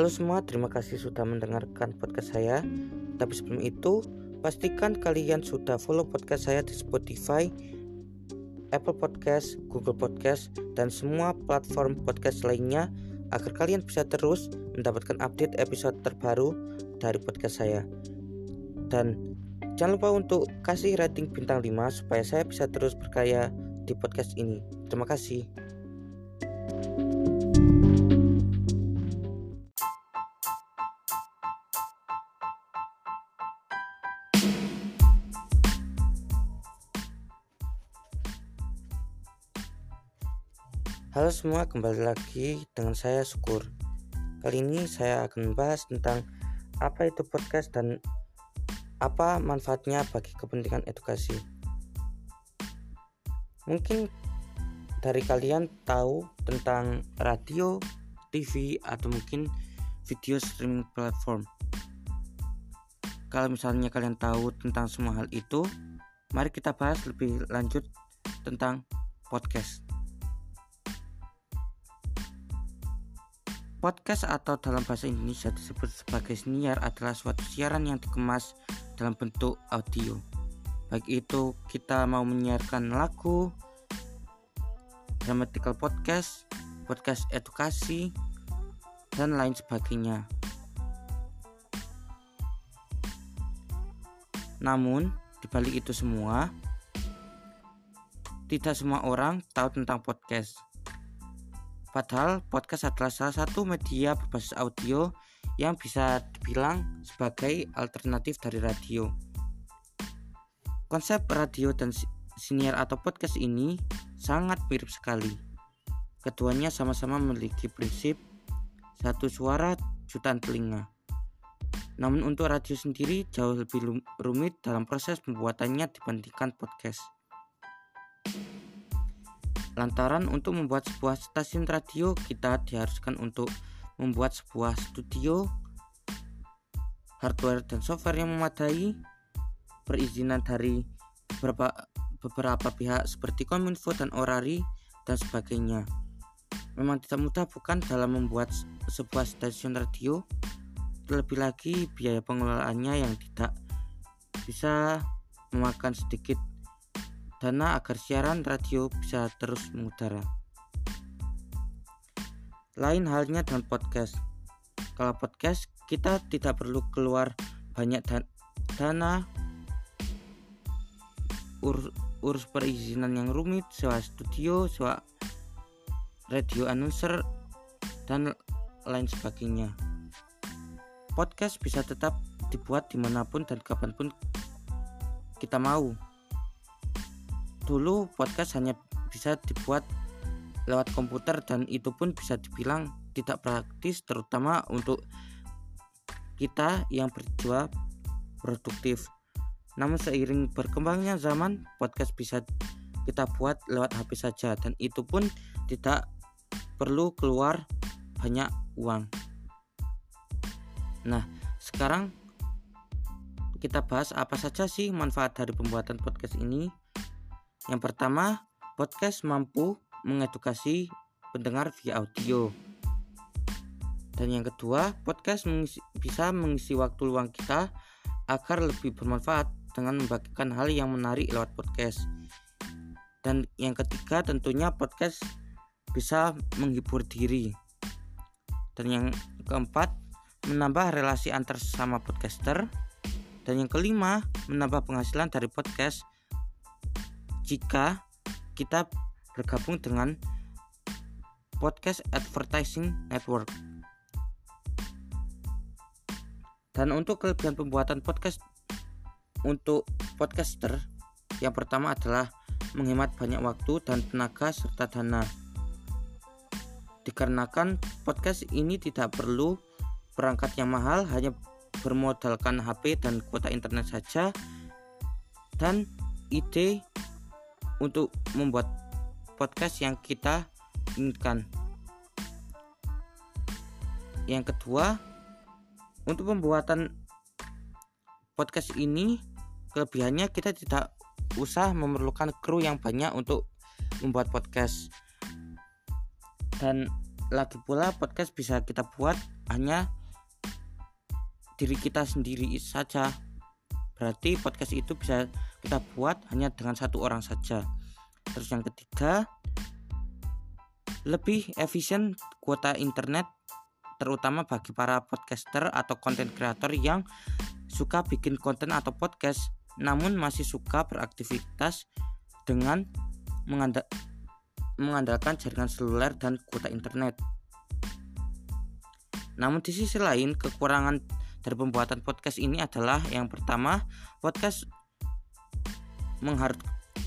Halo semua, terima kasih sudah mendengarkan podcast saya. Tapi sebelum itu, pastikan kalian sudah follow podcast saya di Spotify, Apple Podcast, Google Podcast, dan semua platform podcast lainnya agar kalian bisa terus mendapatkan update episode terbaru dari podcast saya. Dan jangan lupa untuk kasih rating bintang 5 supaya saya bisa terus berkarya di podcast ini. Terima kasih. Halo semua, kembali lagi dengan saya Syukur. Kali ini saya akan membahas tentang apa itu podcast dan apa manfaatnya bagi kepentingan edukasi. Mungkin dari kalian tahu tentang radio, TV, atau mungkin video streaming platform. Kalau misalnya kalian tahu tentang semua hal itu, mari kita bahas lebih lanjut tentang podcast. Podcast atau dalam bahasa Indonesia disebut sebagai siniar adalah suatu siaran yang dikemas dalam bentuk audio. Baik itu kita mau menyiarkan lagu, dramatical podcast, podcast edukasi, dan lain sebagainya. Namun, dibalik itu semua, tidak semua orang tahu tentang podcast Padahal podcast adalah salah satu media berbasis audio yang bisa dibilang sebagai alternatif dari radio. Konsep radio dan siniar atau podcast ini sangat mirip sekali. Keduanya sama-sama memiliki prinsip satu suara jutaan telinga. Namun untuk radio sendiri jauh lebih rumit dalam proses pembuatannya dibandingkan podcast. Lantaran untuk membuat sebuah stasiun radio kita diharuskan untuk membuat sebuah studio, hardware dan software yang memadai, perizinan dari beberapa beberapa pihak seperti Kominfo dan Orari dan sebagainya. Memang tidak mudah bukan dalam membuat sebuah stasiun radio, terlebih lagi biaya pengelolaannya yang tidak bisa memakan sedikit dana agar siaran radio bisa terus mengudara. Lain halnya dengan podcast. Kalau podcast kita tidak perlu keluar banyak dan dana ur urus perizinan yang rumit, sewa studio, sewa radio announcer dan lain sebagainya. Podcast bisa tetap dibuat di mana pun dan kapan pun kita mau dulu podcast hanya bisa dibuat lewat komputer dan itu pun bisa dibilang tidak praktis terutama untuk kita yang berjuang produktif. Namun seiring berkembangnya zaman, podcast bisa kita buat lewat HP saja dan itu pun tidak perlu keluar banyak uang. Nah, sekarang kita bahas apa saja sih manfaat dari pembuatan podcast ini. Yang pertama, podcast mampu mengedukasi pendengar via audio. Dan yang kedua, podcast mengisi, bisa mengisi waktu luang kita agar lebih bermanfaat dengan membagikan hal yang menarik lewat podcast. Dan yang ketiga, tentunya podcast bisa menghibur diri. Dan yang keempat, menambah relasi antar sesama podcaster. Dan yang kelima, menambah penghasilan dari podcast jika kita bergabung dengan Podcast Advertising Network. Dan untuk kelebihan pembuatan podcast untuk podcaster yang pertama adalah menghemat banyak waktu dan tenaga serta dana. Dikarenakan podcast ini tidak perlu perangkat yang mahal, hanya bermodalkan HP dan kuota internet saja dan ide untuk membuat podcast yang kita inginkan. Yang kedua, untuk pembuatan podcast ini kelebihannya kita tidak usah memerlukan kru yang banyak untuk membuat podcast. Dan lagi pula podcast bisa kita buat hanya diri kita sendiri saja berarti podcast itu bisa kita buat hanya dengan satu orang saja terus yang ketiga lebih efisien kuota internet terutama bagi para podcaster atau content creator yang suka bikin konten atau podcast namun masih suka beraktivitas dengan mengandalkan jaringan seluler dan kuota internet. Namun di sisi lain, kekurangan dari pembuatan podcast ini adalah yang pertama, podcast menghar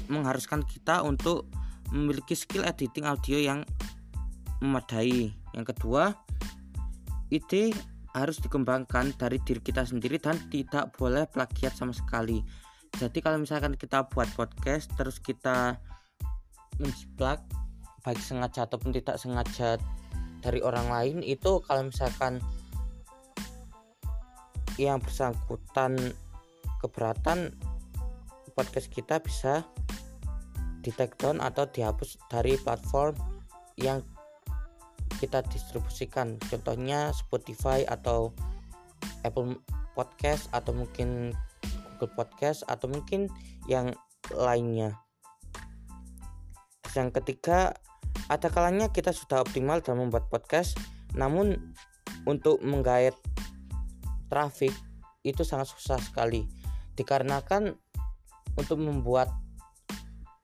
mengharuskan kita untuk memiliki skill editing audio yang memadai. Yang kedua, ide harus dikembangkan dari diri kita sendiri dan tidak boleh plagiat sama sekali. Jadi kalau misalkan kita buat podcast terus kita menjiplak baik sengaja ataupun tidak sengaja dari orang lain itu kalau misalkan yang bersangkutan keberatan podcast kita bisa di take down atau dihapus dari platform yang kita distribusikan. Contohnya Spotify atau Apple Podcast atau mungkin Google Podcast atau mungkin yang lainnya. Yang ketiga ada kalanya kita sudah optimal dalam membuat podcast, namun untuk menggait traffic itu sangat susah sekali. Dikarenakan untuk membuat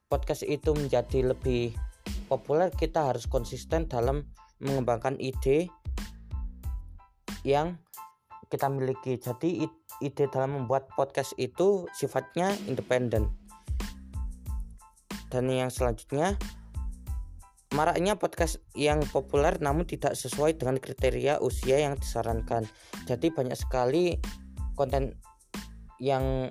podcast itu menjadi lebih populer kita harus konsisten dalam mengembangkan ide yang kita miliki. Jadi ide dalam membuat podcast itu sifatnya independen. Dan yang selanjutnya Maraknya podcast yang populer namun tidak sesuai dengan kriteria usia yang disarankan. Jadi banyak sekali konten yang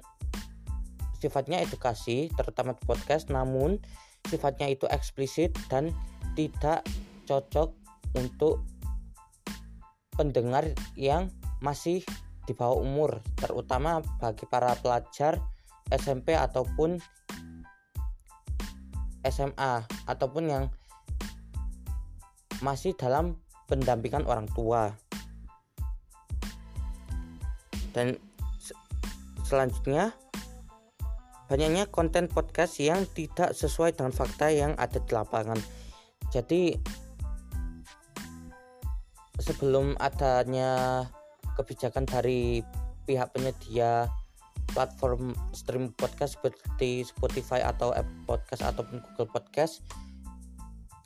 sifatnya edukasi, terutama di podcast, namun sifatnya itu eksplisit dan tidak cocok untuk pendengar yang masih di bawah umur, terutama bagi para pelajar SMP ataupun SMA ataupun yang masih dalam pendampingan orang tua. Dan selanjutnya banyaknya konten podcast yang tidak sesuai dengan fakta yang ada di lapangan. Jadi sebelum adanya kebijakan dari pihak penyedia platform stream podcast seperti Spotify atau Apple Podcast ataupun Google Podcast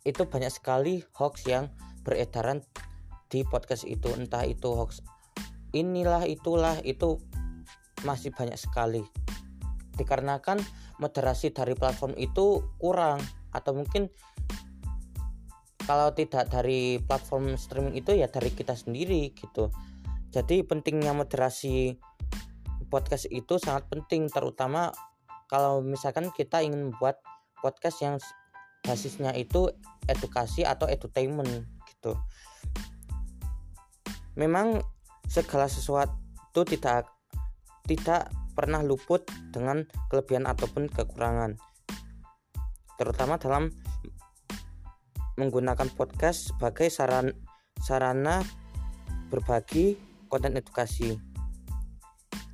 itu banyak sekali hoax yang beredaran di podcast itu. Entah itu hoax inilah itulah itu masih banyak sekali. Dikarenakan moderasi dari platform itu kurang atau mungkin kalau tidak dari platform streaming itu ya dari kita sendiri gitu. Jadi pentingnya moderasi podcast itu sangat penting terutama kalau misalkan kita ingin membuat podcast yang basisnya itu edukasi atau edutainment gitu. Memang segala sesuatu tidak tidak pernah luput dengan kelebihan ataupun kekurangan. Terutama dalam menggunakan podcast sebagai saran sarana berbagi konten edukasi.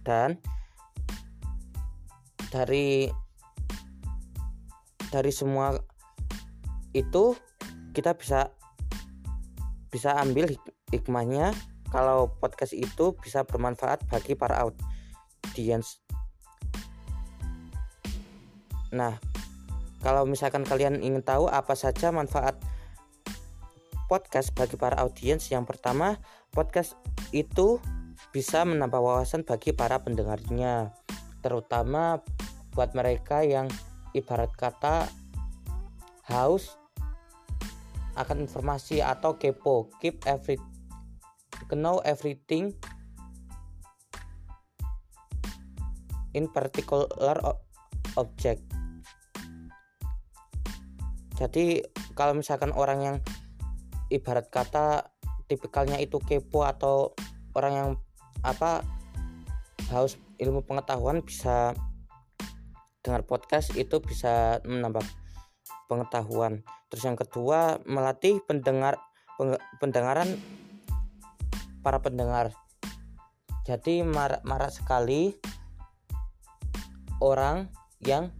Dan dari dari semua itu kita bisa bisa ambil hik hikmahnya kalau podcast itu bisa bermanfaat bagi para audiens. Nah, kalau misalkan kalian ingin tahu apa saja manfaat podcast bagi para audiens, yang pertama, podcast itu bisa menambah wawasan bagi para pendengarnya, terutama buat mereka yang ibarat kata haus akan informasi atau kepo. Keep every know everything in particular object. Jadi kalau misalkan orang yang ibarat kata tipikalnya itu kepo atau orang yang apa haus ilmu pengetahuan bisa dengar podcast itu bisa menambah pengetahuan. Terus yang kedua melatih pendengar pendengaran para pendengar. Jadi marak-marak sekali orang yang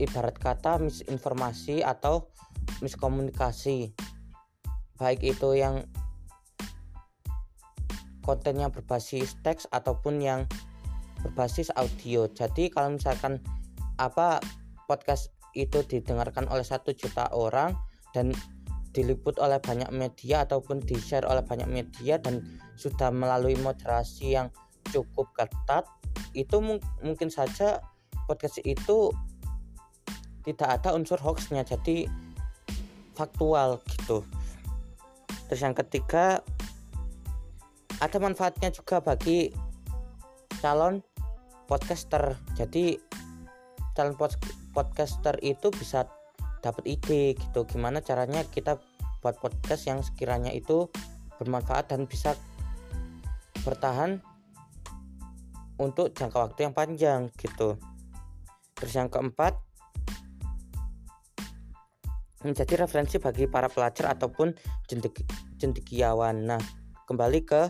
ibarat kata misinformasi atau miskomunikasi baik itu yang kontennya berbasis teks ataupun yang berbasis audio jadi kalau misalkan apa podcast itu didengarkan oleh satu juta orang dan diliput oleh banyak media ataupun di share oleh banyak media dan sudah melalui moderasi yang cukup ketat itu mung mungkin saja podcast itu tidak ada unsur hoaxnya jadi faktual gitu. Terus yang ketiga ada manfaatnya juga bagi calon podcaster. Jadi calon podcaster itu bisa dapat ide gitu. Gimana caranya kita buat podcast yang sekiranya itu bermanfaat dan bisa bertahan untuk jangka waktu yang panjang gitu. Terus yang keempat menjadi referensi bagi para pelajar ataupun cendekiawan nah kembali ke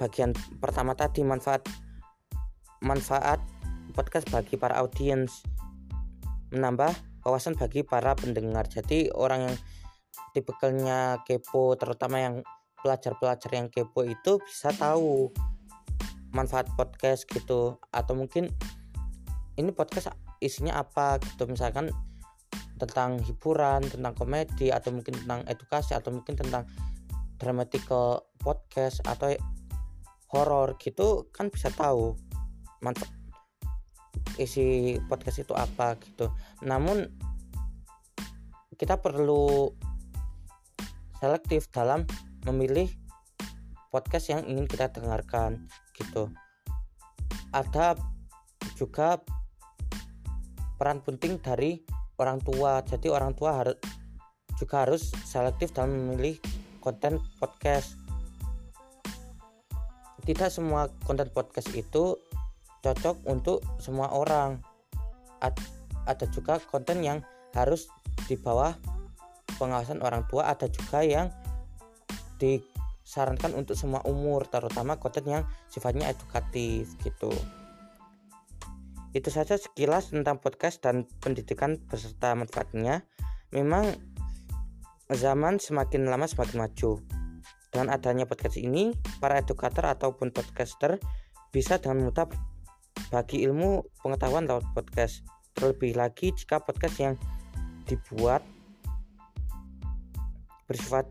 bagian pertama tadi manfaat manfaat podcast bagi para audiens. Menambah wawasan bagi para pendengar. Jadi orang yang tipikalnya kepo, terutama yang pelajar-pelajar yang kepo itu bisa tahu manfaat podcast gitu. Atau mungkin ini podcast isinya apa gitu. Misalkan tentang hiburan, tentang komedi atau mungkin tentang edukasi atau mungkin tentang dramatical podcast atau horor gitu kan bisa tahu manfaat isi podcast itu apa gitu. Namun kita perlu selektif dalam memilih podcast yang ingin kita dengarkan gitu. Ada juga peran penting dari orang tua. Jadi orang tua harus juga harus selektif dalam memilih konten podcast. Tidak semua konten podcast itu cocok untuk semua orang. Ad, ada juga konten yang harus di bawah pengawasan orang tua ada juga yang disarankan untuk semua umur terutama konten yang sifatnya edukatif gitu. Itu saja sekilas tentang podcast dan pendidikan beserta manfaatnya. Memang zaman semakin lama semakin maju. Dengan adanya podcast ini para edukator ataupun podcaster bisa dengan mudah bagi ilmu pengetahuan lewat podcast. Terlebih lagi jika podcast yang dibuat bersifat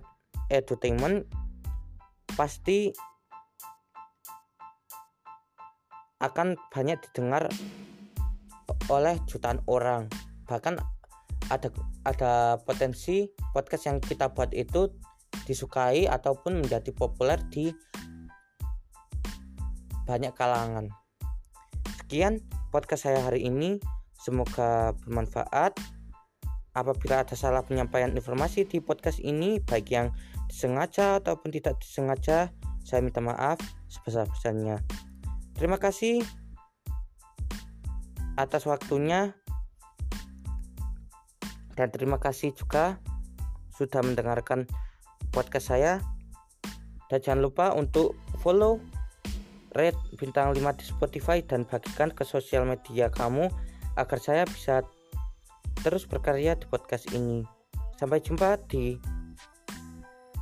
edutainment pasti akan banyak didengar oleh jutaan orang. Bahkan ada ada potensi podcast yang kita buat itu disukai ataupun menjadi populer di banyak kalangan. Sekian podcast saya hari ini. Semoga bermanfaat. Apabila ada salah penyampaian informasi di podcast ini, baik yang disengaja ataupun tidak disengaja, saya minta maaf sebesar-besarnya. Terima kasih atas waktunya dan terima kasih juga sudah mendengarkan podcast saya dan jangan lupa untuk follow rate bintang 5 di Spotify dan bagikan ke sosial media kamu agar saya bisa terus berkarya di podcast ini. Sampai jumpa di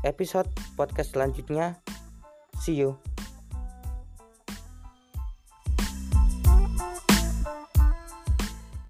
episode podcast selanjutnya. See you.